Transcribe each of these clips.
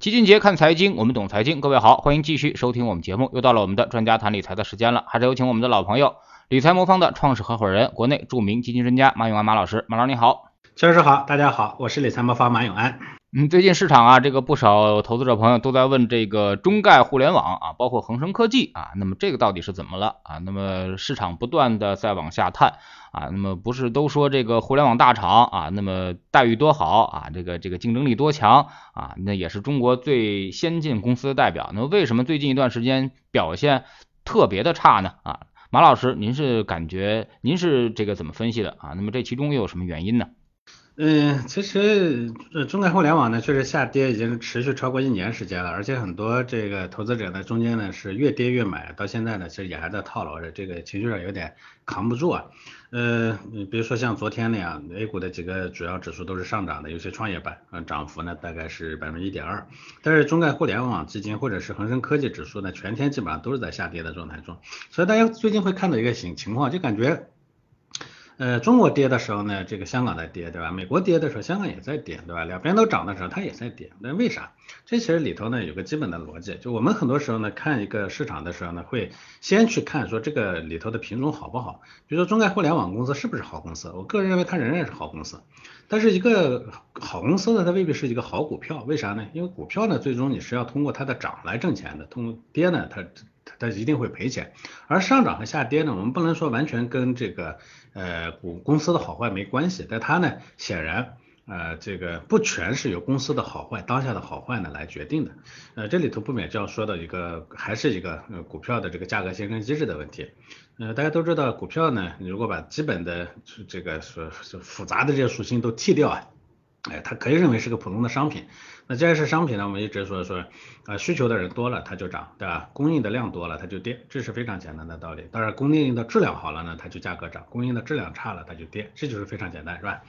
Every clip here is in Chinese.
齐俊杰看财经，我们懂财经。各位好，欢迎继续收听我们节目。又到了我们的专家谈理财的时间了，还是有请我们的老朋友，理财魔方的创始合伙人，国内著名基金专家马永安马老师。马老师你好，崔老师好，大家好，我是理财魔方马永安。嗯，最近市场啊，这个不少投资者朋友都在问这个中概互联网啊，包括恒生科技啊，那么这个到底是怎么了啊？那么市场不断的在往下探。啊，那么不是都说这个互联网大厂啊，那么待遇多好啊，这个这个竞争力多强啊，那也是中国最先进公司的代表。那么为什么最近一段时间表现特别的差呢？啊，马老师，您是感觉您是这个怎么分析的啊？那么这其中又有什么原因呢？嗯，其实呃，中概互联网呢确实下跌已经持续超过一年时间了，而且很多这个投资者呢中间呢是越跌越买，到现在呢其实也还在套牢着，这个情绪上有点扛不住啊。呃，比如说像昨天那样，A 股的几个主要指数都是上涨的，有些创业板啊涨幅呢大概是百分之一点二，但是中概互联网基金或者是恒生科技指数呢全天基本上都是在下跌的状态中，所以大家最近会看到一个情情况，就感觉。呃，中国跌的时候呢，这个香港在跌，对吧？美国跌的时候，香港也在跌，对吧？两边都涨的时候，它也在跌。那为啥？这其实里头呢有个基本的逻辑，就我们很多时候呢看一个市场的时候呢，会先去看说这个里头的品种好不好。比如说中概互联网公司是不是好公司？我个人认为它仍然是好公司。但是一个好公司呢，它未必是一个好股票。为啥呢？因为股票呢，最终你是要通过它的涨来挣钱的，通过跌呢，它它一定会赔钱。而上涨和下跌呢，我们不能说完全跟这个。呃，股公司的好坏没关系，但它呢，显然，呃，这个不全是由公司的好坏，当下的好坏呢来决定的。呃，这里头不免就要说到一个，还是一个股票的这个价格形成机制的问题。呃，大家都知道，股票呢，你如果把基本的这个所复杂的这些属性都剔掉啊。哎，它可以认为是个普通的商品。那既然是商品呢，我们一直说说，啊，需求的人多了，它就涨，对吧？供应的量多了，它就跌，这是非常简单的道理。当然，供应的质量好了呢，它就价格涨；供应的质量差了，它就跌，这就是非常简单，是吧？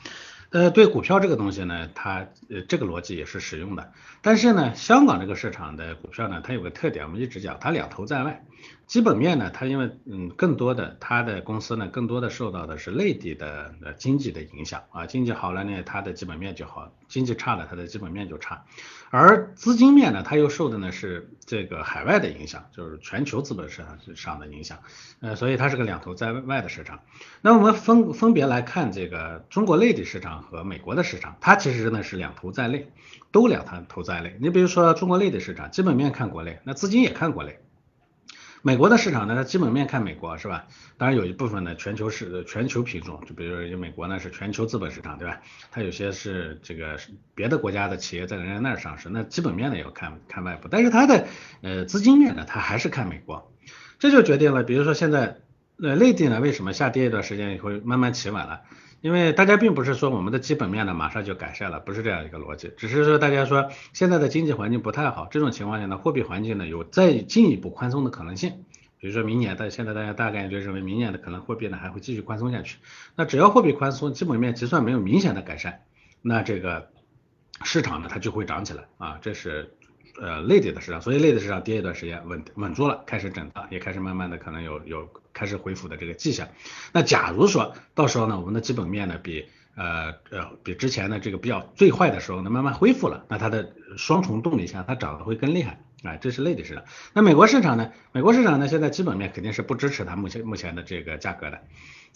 呃，对股票这个东西呢，它呃这个逻辑也是使用的。但是呢，香港这个市场的股票呢，它有个特点，我们一直讲，它两头在外。基本面呢，它因为嗯，更多的它的公司呢，更多的受到的是内地的呃经济的影响啊，经济好了呢，它的基本面就好；经济差了，它的基本面就差。而资金面呢，它又受的呢是这个海外的影响，就是全球资本市场上的影响，呃，所以它是个两头在外的市场。那我们分分别来看这个中国内地市场和美国的市场，它其实呢是两头在内，都两头在内。你比如说中国内地市场，基本面看国内，那资金也看国内。美国的市场呢，它基本面看美国是吧？当然有一部分呢，全球是全球品种，就比如说美国呢是全球资本市场，对吧？它有些是这个别的国家的企业在人家那儿上市，那基本面呢也要看看外部，但是它的呃资金面呢，它还是看美国，这就决定了，比如说现在呃内地呢为什么下跌一段时间以后慢慢企稳了？因为大家并不是说我们的基本面呢马上就改善了，不是这样一个逻辑，只是说大家说现在的经济环境不太好，这种情况下呢，货币环境呢有再进一步宽松的可能性。比如说明年，但现在大家大概就认为明年的可能货币呢还会继续宽松下去。那只要货币宽松，基本面结算没有明显的改善，那这个市场呢它就会涨起来啊，这是。呃，内地的市场，所以内地市场跌一段时间稳稳住了，开始震荡，也开始慢慢的可能有有开始恢复的这个迹象。那假如说到时候呢，我们的基本面呢比呃呃比之前的这个比较最坏的时候呢慢慢恢复了，那它的双重动力下，它涨得会更厉害。啊，这是内地市场。那美国市场呢？美国市场呢现在基本面肯定是不支持它目前目前的这个价格的。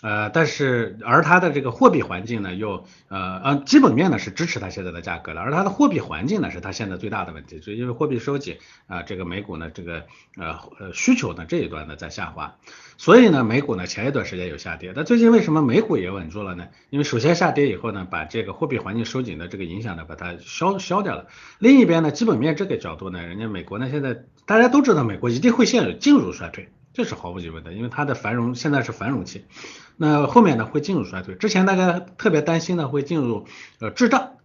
呃，但是而它的这个货币环境呢，又呃呃基本面呢是支持它现在的价格的，而它的货币环境呢是它现在最大的问题，就因为货币收紧啊，这个美股呢这个呃呃需求呢这一端呢在下滑，所以呢美股呢前一段时间有下跌，但最近为什么美股也稳住了呢？因为首先下跌以后呢，把这个货币环境收紧的这个影响呢把它消消掉了，另一边呢基本面这个角度呢，人家美国呢现在大家都知道美国一定会陷入进入衰退。这是毫无疑问的，因为它的繁荣现在是繁荣期，那后面呢会进入衰退。之前大家特别担心呢会进入呃滞胀，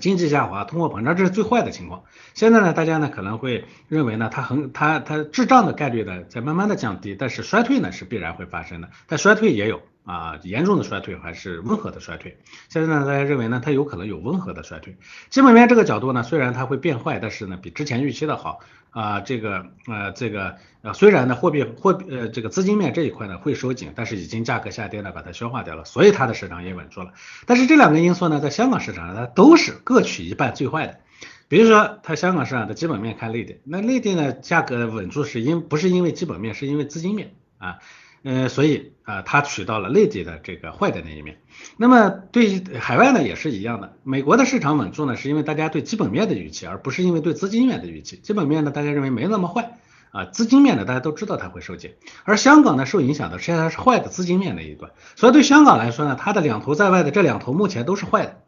经济下滑、通货膨胀，这是最坏的情况。现在呢大家呢可能会认为呢它很它它滞胀的概率呢在慢慢的降低，但是衰退呢是必然会发生的，但衰退也有。啊，严重的衰退还是温和的衰退？现在呢，大家认为呢，它有可能有温和的衰退。基本面这个角度呢，虽然它会变坏，但是呢，比之前预期的好。啊，这个呃，这个呃，虽然呢，货币货币呃，这个资金面这一块呢会收紧，但是已经价格下跌呢，把它消化掉了，所以它的市场也稳住了。但是这两个因素呢，在香港市场上它都是各取一半最坏的。比如说它香港市场的基本面看内地，那内地呢价格稳住是因不是因为基本面，是因为资金面啊，呃，所以啊它取到了内地的这个坏的那一面。那么对海外呢也是一样的，美国的市场稳住呢是因为大家对基本面的预期，而不是因为对资金面的预期。基本面呢大家认为没那么坏。啊，资金面呢大家都知道它会受紧，而香港呢受影响的实际上是坏的资金面那一端，所以对香港来说呢，它的两头在外的这两头目前都是坏的，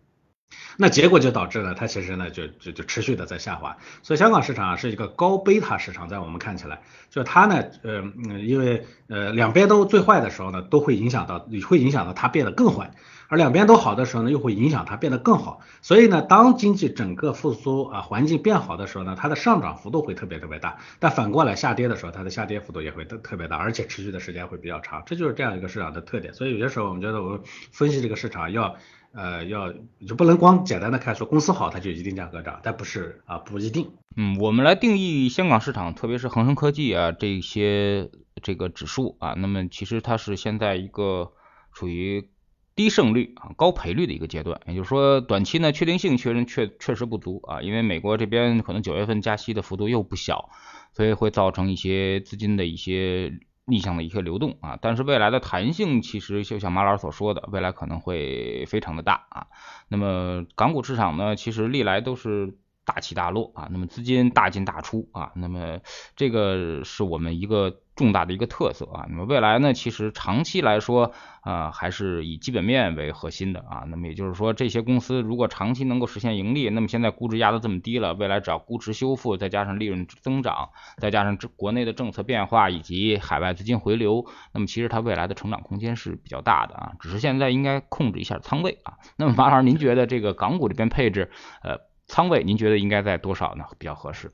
那结果就导致了它其实呢就就就持续的在下滑，所以香港市场是一个高贝塔市场，在我们看起来，就它呢呃因为呃两边都最坏的时候呢，都会影响到会影响到它变得更坏。而两边都好的时候呢，又会影响它变得更好。所以呢，当经济整个复苏啊，环境变好的时候呢，它的上涨幅度会特别特别大。但反过来下跌的时候，它的下跌幅度也会特特别大，而且持续的时间会比较长。这就是这样一个市场的特点。所以有些时候我们觉得，我们分析这个市场要呃要就不能光简单的看说公司好它就一定价格涨，但不是啊不一定。嗯，我们来定义香港市场，特别是恒生科技啊这些这个指数啊，那么其实它是现在一个处于。低胜率啊，高赔率的一个阶段，也就是说，短期呢确定性确认确确实不足啊，因为美国这边可能九月份加息的幅度又不小，所以会造成一些资金的一些逆向的一些流动啊。但是未来的弹性其实就像马老师所说的，未来可能会非常的大啊。那么港股市场呢，其实历来都是。大起大落啊，那么资金大进大出啊，那么这个是我们一个重大的一个特色啊。那么未来呢，其实长期来说啊，还是以基本面为核心的啊。那么也就是说，这些公司如果长期能够实现盈利，那么现在估值压得这么低了，未来只要估值修复，再加上利润增长，再加上这国内的政策变化以及海外资金回流，那么其实它未来的成长空间是比较大的啊。只是现在应该控制一下仓位啊。那么马老师，您觉得这个港股这边配置呃？仓位您觉得应该在多少呢？比较合适？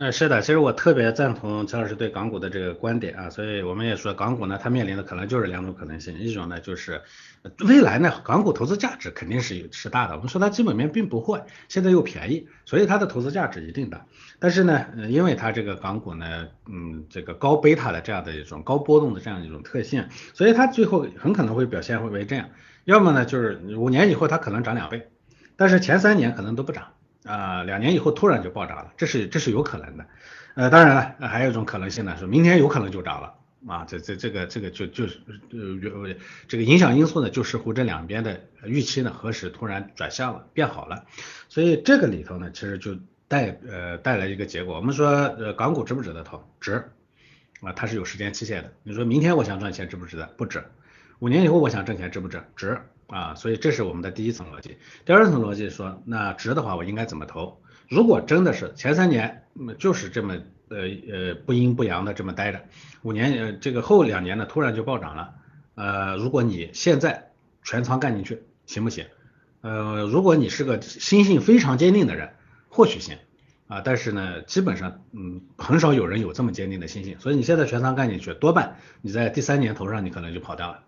嗯，是的，其实我特别赞同陈老师对港股的这个观点啊，所以我们也说港股呢，它面临的可能就是两种可能性，一种呢就是未来呢，港股投资价值肯定是是大的，我们说它基本面并不坏，现在又便宜，所以它的投资价值一定大。但是呢，因为它这个港股呢，嗯，这个高贝塔的这样的一种高波动的这样一种特性，所以它最后很可能会表现会为这样，要么呢就是五年以后它可能涨两倍，但是前三年可能都不涨。啊，两年以后突然就暴涨了，这是这是有可能的。呃，当然了，还有一种可能性呢，是明天有可能就涨了啊。这这这个这个就就是呃这个影响因素呢，就视乎这两边的预期呢何时突然转向了变好了。所以这个里头呢，其实就带呃带来一个结果。我们说呃港股值不值得投？值啊，它是有时间期限的。你说明天我想赚钱值不值得？不值。五年以后我想挣钱值不值？值。啊，所以这是我们的第一层逻辑。第二层逻辑说，那值的话，我应该怎么投？如果真的是前三年就是这么呃呃不阴不阳的这么待着，五年呃这个后两年呢突然就暴涨了，呃，如果你现在全仓干进去行不行？呃，如果你是个心性非常坚定的人，或许行啊，但是呢，基本上嗯很少有人有这么坚定的心性，所以你现在全仓干进去，多半你在第三年头上你可能就跑掉了。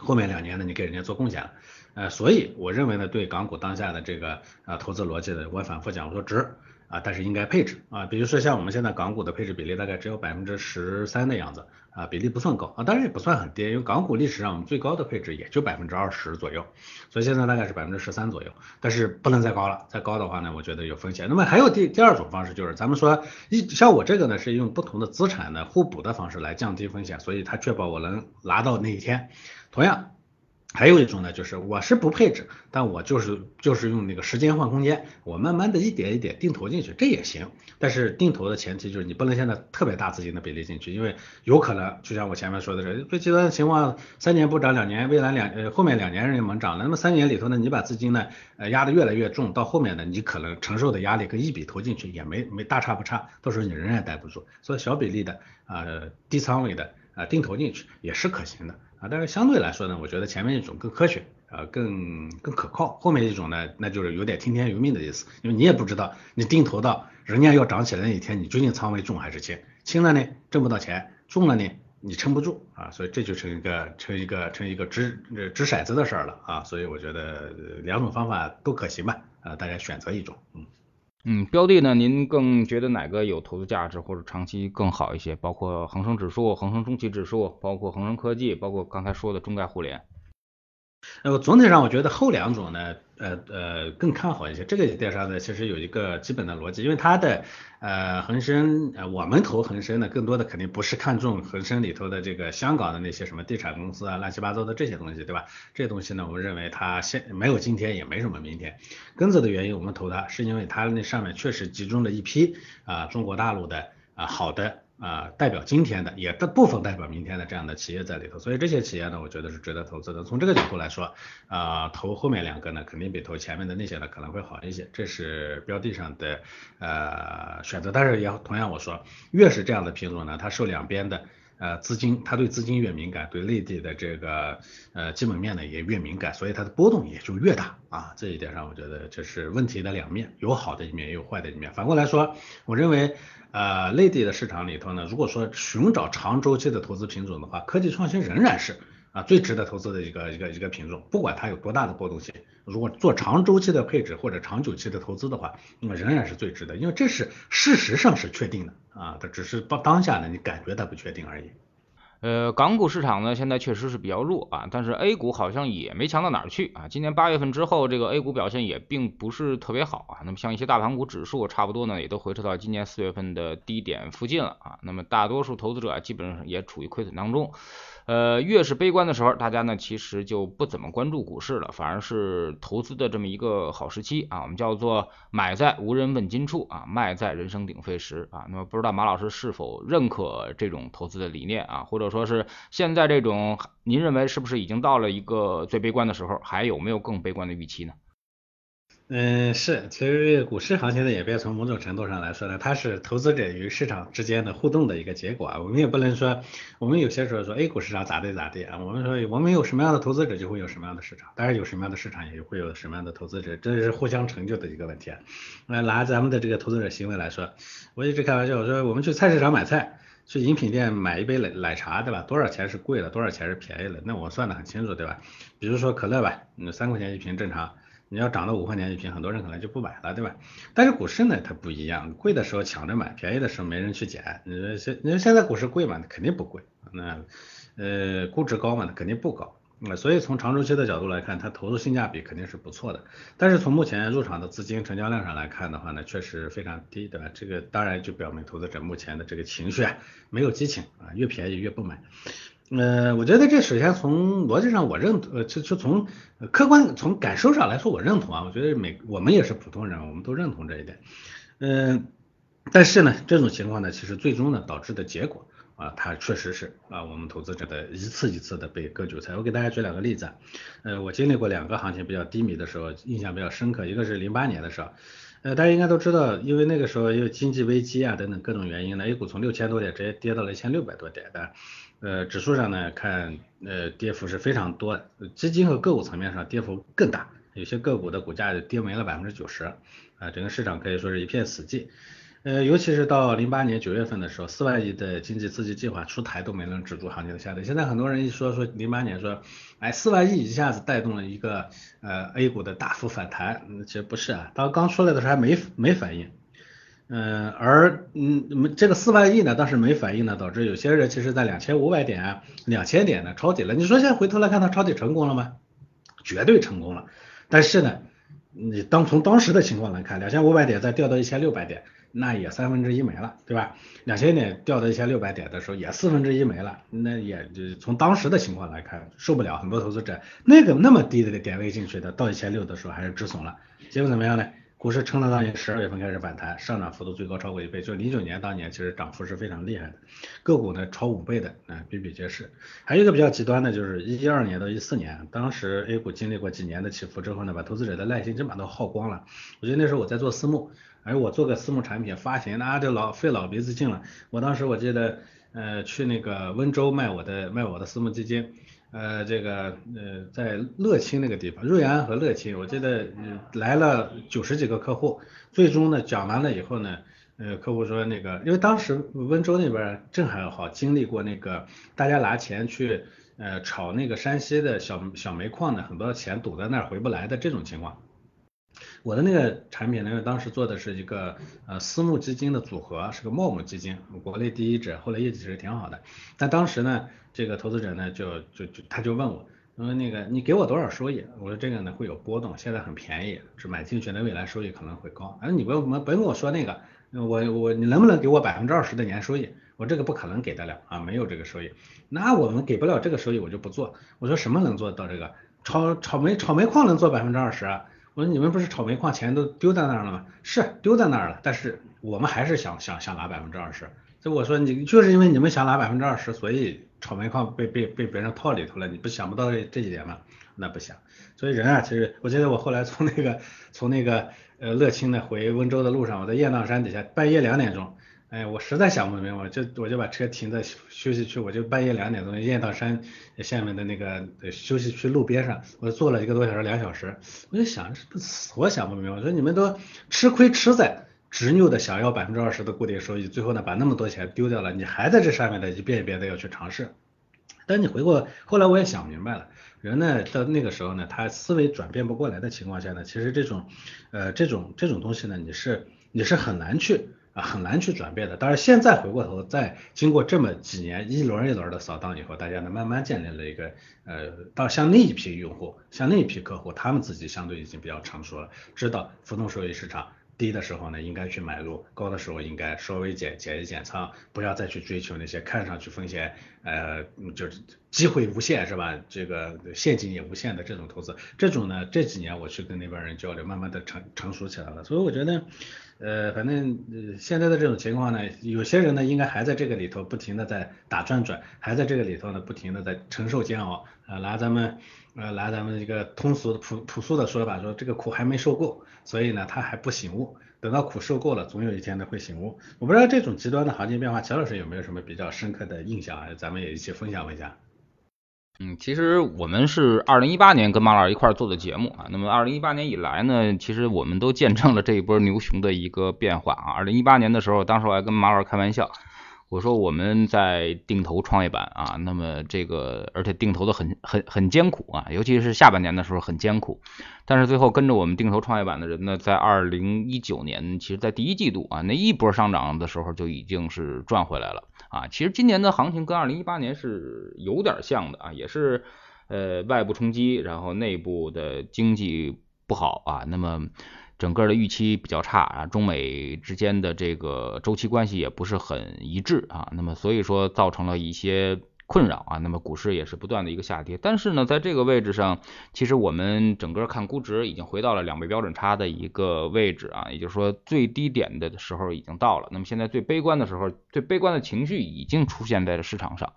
后面两年呢，你给人家做贡献了，呃，所以我认为呢，对港股当下的这个啊投资逻辑呢，我反复讲，我说值啊，但是应该配置啊，比如说像我们现在港股的配置比例大概只有百分之十三的样子啊，比例不算高啊，当然也不算很低，因为港股历史上我们最高的配置也就百分之二十左右，所以现在大概是百分之十三左右，但是不能再高了，再高的话呢，我觉得有风险。那么还有第第二种方式就是咱们说一像我这个呢是用不同的资产的互补的方式来降低风险，所以它确保我能拿到那一天。同样，还有一种呢，就是我是不配置，但我就是就是用那个时间换空间，我慢慢的一点一点定投进去，这也行。但是定投的前提就是你不能现在特别大资金的比例进去，因为有可能就像我前面说的这最极端的情况，三年不涨，两年未来两呃后面两年人猛涨了，那么三年里头呢，你把资金呢呃压得越来越重，到后面呢你可能承受的压力跟一笔投进去也没没大差不差，到时候你仍然待不住。所以小比例的啊低仓位的。啊，定投进去也是可行的但是相对来说呢，我觉得前面一种更科学，啊，更更可靠，后面一种呢，那就是有点听天由命的意思，因为你也不知道你定投到人家要涨起来那一天，你究竟仓位重还是轻，轻了呢挣不到钱，重了呢你撑不住啊，所以这就成一个成一个成一个掷掷骰子的事儿了啊，所以我觉得两种方法都可行吧，啊，大家选择一种，嗯。嗯，标的呢？您更觉得哪个有投资价值或者长期更好一些？包括恒生指数、恒生中期指数，包括恒生科技，包括刚才说的中概互联。呃，总体上我觉得后两种呢，呃呃更看好一些。这个电商呢，其实有一个基本的逻辑，因为它的呃恒生，呃我们投恒生呢，更多的肯定不是看中恒生里头的这个香港的那些什么地产公司啊，乱七八糟的这些东西，对吧？这东西呢，我们认为它现没有今天，也没什么明天。根子的原因，我们投它是因为它那上面确实集中了一批啊中国大陆的啊好的。啊，代表今天的，也的部分代表明天的这样的企业在里头，所以这些企业呢，我觉得是值得投资的。从这个角度来说，啊，投后面两个呢，肯定比投前面的那些呢可能会好一些，这是标的上的呃选择。但是也同样我说，越是这样的品种呢，它受两边的呃资金，它对资金越敏感，对内地的这个呃基本面呢也越敏感，所以它的波动也就越大啊。这一点上，我觉得这是问题的两面，有好的一面，也有坏的一面。反过来说，我认为。呃，内地的市场里头呢，如果说寻找长周期的投资品种的话，科技创新仍然是啊最值得投资的一个一个一个品种，不管它有多大的波动性，如果做长周期的配置或者长久期的投资的话，那么仍然是最值得，因为这是事实上是确定的啊，它只是当当下呢你感觉它不确定而已。呃，港股市场呢，现在确实是比较弱啊，但是 A 股好像也没强到哪儿去啊。今年八月份之后，这个 A 股表现也并不是特别好啊。那么像一些大盘股指数，差不多呢，也都回撤到今年四月份的低点附近了啊。那么大多数投资者，基本上也处于亏损当中。呃，越是悲观的时候，大家呢其实就不怎么关注股市了，反而是投资的这么一个好时期啊。我们叫做买在无人问津处啊，卖在人声鼎沸时啊。那么不知道马老师是否认可这种投资的理念啊，或者说是现在这种，您认为是不是已经到了一个最悲观的时候？还有没有更悲观的预期呢？嗯，是，其实股市行情的演变，从某种程度上来说呢，它是投资者与市场之间的互动的一个结果啊。我们也不能说，我们有些时候说 A 股市场咋地咋地啊。我们说，我们有什么样的投资者，就会有什么样的市场；当然有什么样的市场，也会有什么样的投资者，这是互相成就的一个问题啊。那拿咱们的这个投资者行为来说，我一直开玩笑，我说我们去菜市场买菜，去饮品店买一杯奶奶茶，对吧？多少钱是贵了，多少钱是便宜了？那我算得很清楚，对吧？比如说可乐吧，嗯，三块钱一瓶正常。你要涨到五块钱一瓶，很多人可能就不买了，对吧？但是股市呢，它不一样，贵的时候抢着买，便宜的时候没人去捡。你说现你说现在股市贵嘛？肯定不贵。那呃估值高嘛？肯定不高。那所以从长周期的角度来看，它投入性价比肯定是不错的。但是从目前入场的资金成交量上来看的话呢，确实非常低，对吧？这个当然就表明投资者目前的这个情绪啊，没有激情啊，越便宜越不买。呃，我觉得这首先从逻辑上我认，呃，就就从客观从感受上来说我认同啊，我觉得每我们也是普通人，我们都认同这一点。嗯，但是呢，这种情况呢，其实最终呢导致的结果啊，它确实是啊，我们投资者的一次一次的被割韭菜。我给大家举两个例子，呃，我经历过两个行情比较低迷的时候，印象比较深刻，一个是零八年的时候，呃，大家应该都知道，因为那个时候因为经济危机啊等等各种原因呢，A 股从六千多点直接跌到了一千六百多点的。呃，指数上呢看，呃，跌幅是非常多的，基金和个股层面上跌幅更大，有些个股的股价跌没了百分之九十，啊，整个市场可以说是一片死寂，呃，尤其是到零八年九月份的时候，四万亿的经济刺激计划出台都没能止住行情的下跌，现在很多人一说说零八年说，哎，四万亿一下子带动了一个呃 A 股的大幅反弹，其实不是啊，当刚出来的时候还没没反应。嗯，而嗯，这个四万亿呢，当时没反应呢，导致有些人其实在两千五百点、两千点呢抄底了。你说现在回头来看，他抄底成功了吗？绝对成功了。但是呢，你当从当时的情况来看，两千五百点再掉到一千六百点，那也三分之一没了，对吧？两千点掉到一千六百点的时候，也四分之一没了，那也就从当时的情况来看，受不了。很多投资者那个那么低的点位进去的，到一千六的时候还是止损了，结果怎么样呢？股市撑到当年十二月份开始反弹，上涨幅度最高超过一倍，就零九年当年其实涨幅是非常厉害的，个股呢超五倍的啊比比皆是。还有一个比较极端的就是一二年到一四年，当时 A 股经历过几年的起伏之后呢，把投资者的耐心基本都耗光了。我觉得那时候我在做私募，而我做个私募产品发行，那就老费老鼻子劲了。我当时我记得呃去那个温州卖我的卖我的私募基金。呃，这个呃，在乐清那个地方，瑞安和乐清，我记得来了九十几个客户，最终呢讲完了以后呢，呃，客户说那个，因为当时温州那边正好经历过那个大家拿钱去呃炒那个山西的小小煤矿呢，很多钱堵在那儿回不来的这种情况。我的那个产品呢，当时做的是一个呃私募基金的组合，是个茂姆基金，国内第一支，后来业绩其实挺好的。但当时呢，这个投资者呢就就就他就问我，我说那个你给我多少收益？我说这个呢会有波动，现在很便宜，是买进去的未来收益可能会高。哎，你不用不用跟我说那个，我我你能不能给我百分之二十的年收益？我这个不可能给得了啊，没有这个收益。那我们给不了这个收益，我就不做。我说什么能做到这个？炒炒煤炒煤矿能做百分之二十？我说你们不是炒煤矿钱都丢在那儿了吗？是丢在那儿了，但是我们还是想想想拿百分之二十。所以我说你就是因为你们想拿百分之二十，所以炒煤矿被被被别人套里头了，你不想不到这这几点吗？那不想。所以人啊，其实我记得我后来从那个从那个呃乐清的回温州的路上，我在雁荡山底下半夜两点钟，哎，我实在想不明白，就我就把车停在休息区，我就半夜两点钟雁荡山下面的那个休息区路边上，我坐了一个多小时两小时，我就想死活想不明白，我说你们都吃亏吃在。执拗的想要百分之二十的固定收益，最后呢把那么多钱丢掉了，你还在这上面的一遍一遍的要去尝试。但你回过后来我也想明白了，人呢到那个时候呢，他思维转变不过来的情况下呢，其实这种呃这种这种东西呢，你是你是很难去啊很难去转变的。当然现在回过头再经过这么几年一轮一轮的扫荡以后，大家呢慢慢建立了一个呃到像那一批用户，像那一批客户，他们自己相对已经比较成熟了，知道浮动收益市场。低的时候呢，应该去买入；高的时候应该稍微减减一减仓，不要再去追求那些看上去风险呃就是机会无限是吧？这个陷阱也无限的这种投资，这种呢这几年我去跟那边人交流，慢慢的成成熟起来了。所以我觉得呃反正现在的这种情况呢，有些人呢应该还在这个里头不停的在打转转，还在这个里头呢不停的在承受煎熬啊，拿咱们呃来咱们一个通俗的朴朴素的说法说，这个苦还没受够。所以呢，他还不醒悟，等到苦受够了，总有一天呢会醒悟。我不知道这种极端的行情变化，乔老师有没有什么比较深刻的印象啊？咱们也一起分享一下。嗯，其实我们是二零一八年跟马老师一块做的节目啊。那么二零一八年以来呢，其实我们都见证了这一波牛熊的一个变化啊。二零一八年的时候，当时我还跟马老师开玩笑。我说我们在定投创业板啊，那么这个而且定投的很很很艰苦啊，尤其是下半年的时候很艰苦，但是最后跟着我们定投创业板的人呢，在二零一九年，其实在第一季度啊那一波上涨的时候就已经是赚回来了啊。其实今年的行情跟二零一八年是有点像的啊，也是呃外部冲击，然后内部的经济不好啊，那么。整个的预期比较差啊，中美之间的这个周期关系也不是很一致啊，那么所以说造成了一些困扰啊，那么股市也是不断的一个下跌。但是呢，在这个位置上，其实我们整个看估值已经回到了两倍标准差的一个位置啊，也就是说最低点的时候已经到了。那么现在最悲观的时候，最悲观的情绪已经出现在了市场上。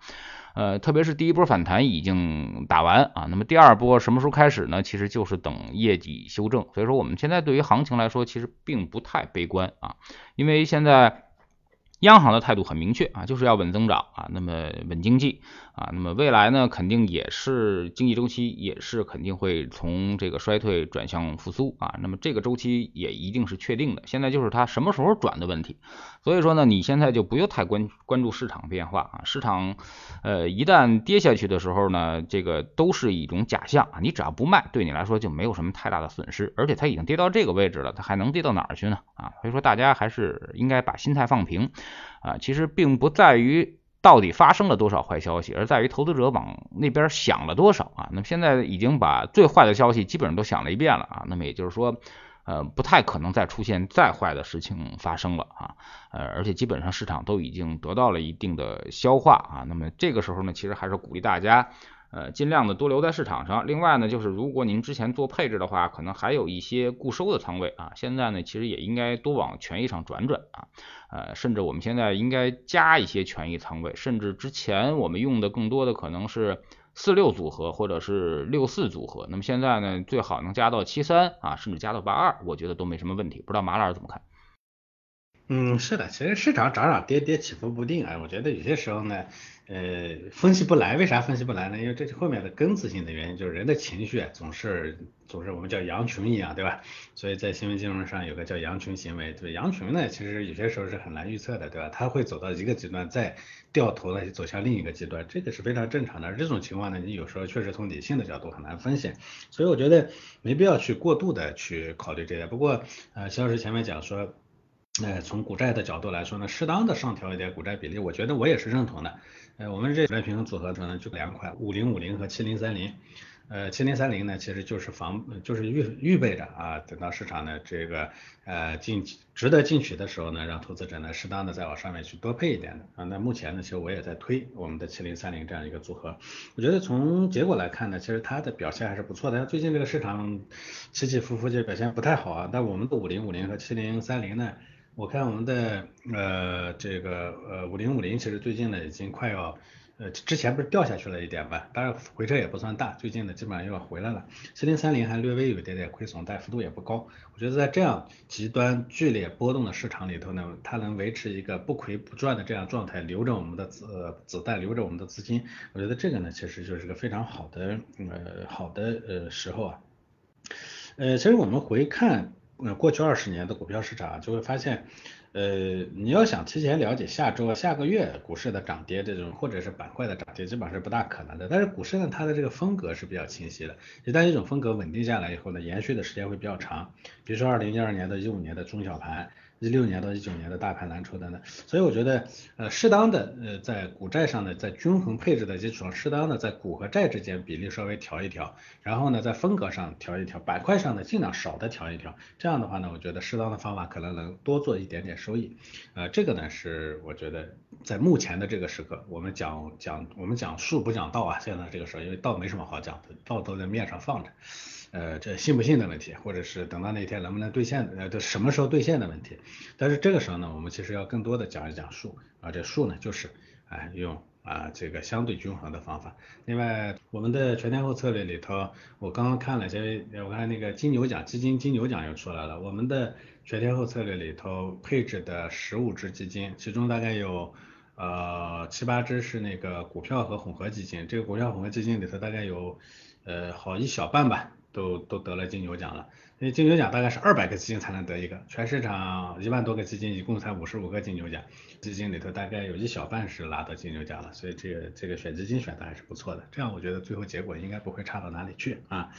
呃，特别是第一波反弹已经打完啊，那么第二波什么时候开始呢？其实就是等业绩修正。所以说我们现在对于行情来说，其实并不太悲观啊，因为现在。央行的态度很明确啊，就是要稳增长啊，那么稳经济啊，那么未来呢，肯定也是经济周期也是肯定会从这个衰退转向复苏啊，那么这个周期也一定是确定的，现在就是它什么时候转的问题。所以说呢，你现在就不用太关关注市场变化啊，市场呃一旦跌下去的时候呢，这个都是一种假象啊，你只要不卖，对你来说就没有什么太大的损失，而且它已经跌到这个位置了，它还能跌到哪儿去呢？啊，所以说大家还是应该把心态放平。啊，其实并不在于到底发生了多少坏消息，而在于投资者往那边想了多少啊。那么现在已经把最坏的消息基本上都想了一遍了啊。那么也就是说，呃，不太可能再出现再坏的事情发生了啊。呃，而且基本上市场都已经得到了一定的消化啊。那么这个时候呢，其实还是鼓励大家。呃，尽量的多留在市场上。另外呢，就是如果您之前做配置的话，可能还有一些固收的仓位啊。现在呢，其实也应该多往权益上转转啊。呃，甚至我们现在应该加一些权益仓位，甚至之前我们用的更多的可能是四六组合或者是六四组合。那么现在呢，最好能加到七三啊，甚至加到八二，我觉得都没什么问题。不知道马老师怎么看？嗯，是的，其实市场涨涨跌跌起伏不定啊。我觉得有些时候呢。呃，分析不来，为啥分析不来呢？因为这是后面的根子性的原因就是人的情绪总是总是我们叫羊群一样，对吧？所以在新闻金融上有个叫羊群行为，对羊群呢，其实有些时候是很难预测的，对吧？它会走到一个极端，再掉头呢走向另一个极端，这个是非常正常的。这种情况呢，你有时候确实从理性的角度很难分析，所以我觉得没必要去过度的去考虑这些。不过呃，肖老师前面讲说。呃，从股债的角度来说呢，适当的上调一点股债比例，我觉得我也是认同的。呃，我们这股债平衡组合呢就两款，五零五零和七零三零。呃，七零三零呢，其实就是防，就是预预备着啊，等到市场呢这个呃进值得进取的时候呢，让投资者呢适当的再往上面去多配一点的啊。那目前呢，其实我也在推我们的七零三零这样一个组合，我觉得从结果来看呢，其实它的表现还是不错的。最近这个市场起起伏伏就表现不太好啊，但我们的五零五零和七零三零呢，我看我们的呃这个呃五零五零其实最近呢已经快要。呃，之前不是掉下去了一点吧？当然回撤也不算大，最近呢基本上又要回来了。七零三零还略微有一点点亏损，但幅度也不高。我觉得在这样极端剧烈波动的市场里头呢，它能维持一个不亏不赚的这样状态，留着我们的子子弹，留着我们的资金，我觉得这个呢其实就是个非常好的呃好的呃时候啊。呃，其实我们回看呃过去二十年的股票市场，就会发现。呃，你要想提前了解下周、下个月股市的涨跌这种，或者是板块的涨跌，基本上是不大可能的。但是股市呢，它的这个风格是比较清晰的，一旦一种风格稳定下来以后呢，延续的时间会比较长。比如说二零一二年到一五年的中小盘。一六年到一九年的大盘蓝筹等等，所以我觉得，呃，适当的，呃，在股债上呢，在均衡配置的基础上，适当的在股和债之间比例稍微调一调，然后呢，在风格上调一调，板块上呢尽量少的调一调，这样的话呢，我觉得适当的方法可能能多做一点点收益，呃，这个呢是我觉得在目前的这个时刻，我们讲讲我们讲术不讲道啊，现在这个时候，因为道没什么好讲的，道都在面上放着。呃，这信不信的问题，或者是等到那天能不能兑现，呃，这什么时候兑现的问题。但是这个时候呢，我们其实要更多的讲一讲数啊，这数呢就是啊用啊这个相对均衡的方法。另外，我们的全天候策略里头，我刚刚看了些，我看那个金牛奖基金金牛奖又出来了。我们的全天候策略里头配置的十五只基金，其中大概有呃七八只是那个股票和混合基金，这个股票混合基金里头大概有呃好一小半吧。都都得了金牛奖了，因为金牛奖大概是二百个基金才能得一个，全市场一万多个基金，一共才五十五个金牛奖，基金里头大概有一小半是拿到金牛奖了，所以这个这个选基金选的还是不错的，这样我觉得最后结果应该不会差到哪里去啊。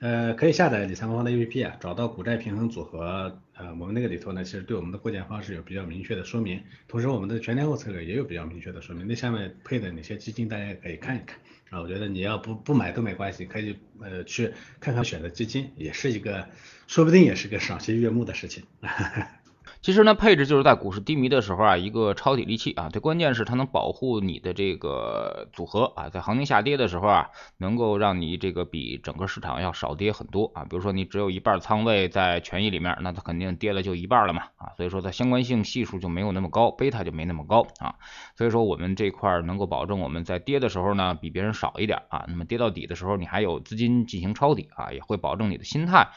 呃，可以下载理财魔方的 APP 啊，找到股债平衡组合，呃，我们那个里头呢，其实对我们的构建方式有比较明确的说明，同时我们的全天候策略也有比较明确的说明，那下面配的哪些基金大家也可以看一看。啊，我觉得你要不不买都没关系，可以呃去看看选择基金，也是一个，说不定也是个赏心悦目的事情。其实呢，配置就是在股市低迷的时候啊，一个抄底利器啊。最关键是它能保护你的这个组合啊，在行情下跌的时候啊，能够让你这个比整个市场要少跌很多啊。比如说你只有一半仓位在权益里面，那它肯定跌了就一半了嘛啊。所以说它相关性系数就没有那么高，贝塔就没那么高啊。所以说我们这块能够保证我们在跌的时候呢，比别人少一点啊。那么跌到底的时候，你还有资金进行抄底啊，也会保证你的心态。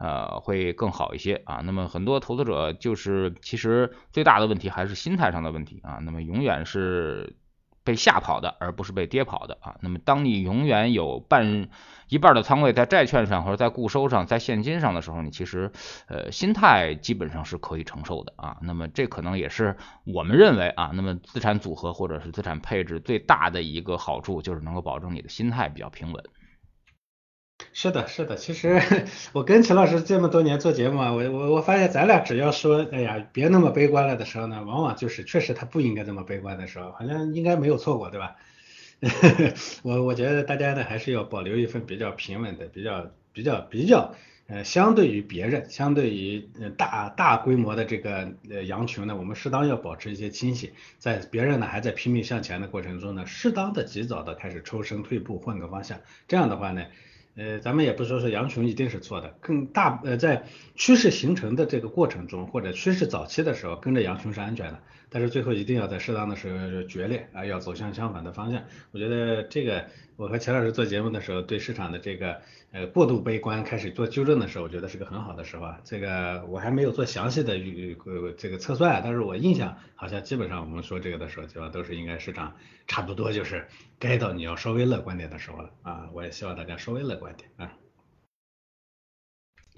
呃，会更好一些啊。那么很多投资者就是其实最大的问题还是心态上的问题啊。那么永远是被吓跑的，而不是被跌跑的啊。那么当你永远有半一半的仓位在债券上或者在固收上，在现金上的时候，你其实呃心态基本上是可以承受的啊。那么这可能也是我们认为啊，那么资产组合或者是资产配置最大的一个好处，就是能够保证你的心态比较平稳。是的，是的，其实我跟陈老师这么多年做节目啊，我我我发现咱俩只要说，哎呀，别那么悲观了的时候呢，往往就是确实他不应该这么悲观的时候，好像应该没有错过，对吧？我我觉得大家呢还是要保留一份比较平稳的、比较比较比较呃，相对于别人，相对于大大规模的这个呃羊群呢，我们适当要保持一些清醒，在别人呢还在拼命向前的过程中呢，适当的及早的开始抽身退步，换个方向，这样的话呢。呃，咱们也不说是羊群一定是错的，更大呃在趋势形成的这个过程中，或者趋势早期的时候，跟着羊群是安全的。但是最后一定要在适当的时候要决裂啊，要走向相反的方向。我觉得这个，我和钱老师做节目的时候，对市场的这个呃过度悲观开始做纠正的时候，我觉得是个很好的时候啊。这个我还没有做详细的预呃这个测算，但是我印象好像基本上我们说这个的时候，基本上都是应该市场差不多就是该到你要稍微乐观点的时候了啊。我也希望大家稍微乐观点啊。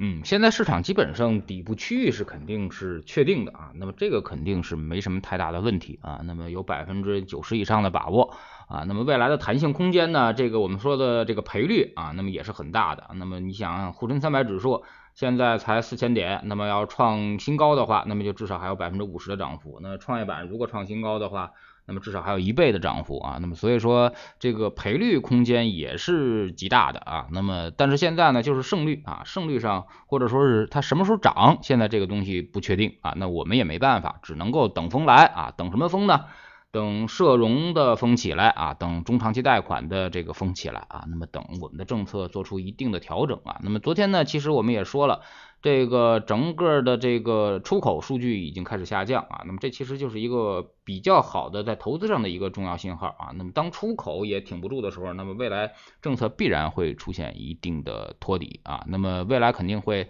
嗯，现在市场基本上底部区域是肯定是确定的啊，那么这个肯定是没什么太大的问题啊，那么有百分之九十以上的把握啊，那么未来的弹性空间呢，这个我们说的这个赔率啊，那么也是很大的，那么你想沪深三百指数现在才四千点，那么要创新高的话，那么就至少还有百分之五十的涨幅。那创业板如果创新高的话，那么至少还有一倍的涨幅啊。那么所以说这个赔率空间也是极大的啊。那么但是现在呢，就是胜率啊，胜率上或者说是它什么时候涨，现在这个东西不确定啊。那我们也没办法，只能够等风来啊。等什么风呢？等社融的风起来啊，等中长期贷款的这个风起来啊，那么等我们的政策做出一定的调整啊。那么昨天呢，其实我们也说了，这个整个的这个出口数据已经开始下降啊。那么这其实就是一个比较好的在投资上的一个重要信号啊。那么当出口也挺不住的时候，那么未来政策必然会出现一定的托底啊。那么未来肯定会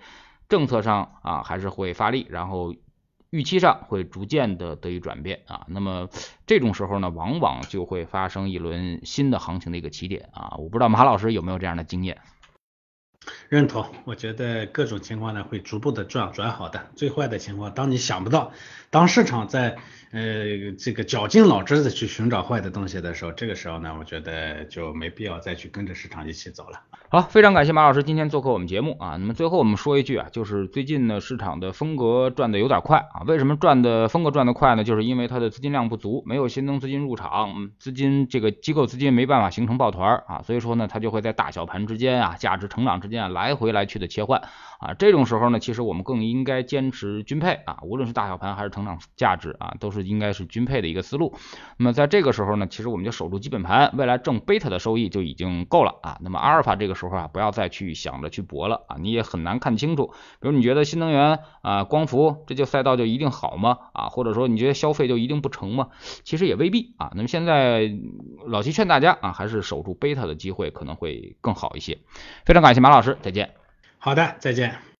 政策上啊还是会发力，然后。预期上会逐渐的得以转变啊，那么这种时候呢，往往就会发生一轮新的行情的一个起点啊，我不知道马老师有没有这样的经验。认同，我觉得各种情况呢会逐步的转转好的。最坏的情况，当你想不到，当市场在呃这个绞尽脑汁的去寻找坏的东西的时候，这个时候呢，我觉得就没必要再去跟着市场一起走了。好，非常感谢马老师今天做客我们节目啊。那么最后我们说一句啊，就是最近呢市场的风格转的有点快啊。为什么转的风格转的快呢？就是因为它的资金量不足，没有新增资金入场，资金这个机构资金没办法形成抱团啊，所以说呢，它就会在大小盘之间啊，价值成长之间啊来回来去的切换啊。这种时候呢，其实我们更应该坚持均配啊，无论是大小盘还是成长价值啊，都是应该是均配的一个思路。那么在这个时候呢，其实我们就守住基本盘，未来挣贝塔的收益就已经够了啊。那么阿尔法这个时候啊，不要再去想着去搏了啊，你也很难看清楚。比如你觉得新能源啊、光伏这就赛道就一定好吗？啊，或者说你觉得消费就一定不成吗？其实也未必啊。那么现在老七劝大家啊，还是守住贝塔的机会可能会更好一些。非常感谢马老师，再见。好的，再见。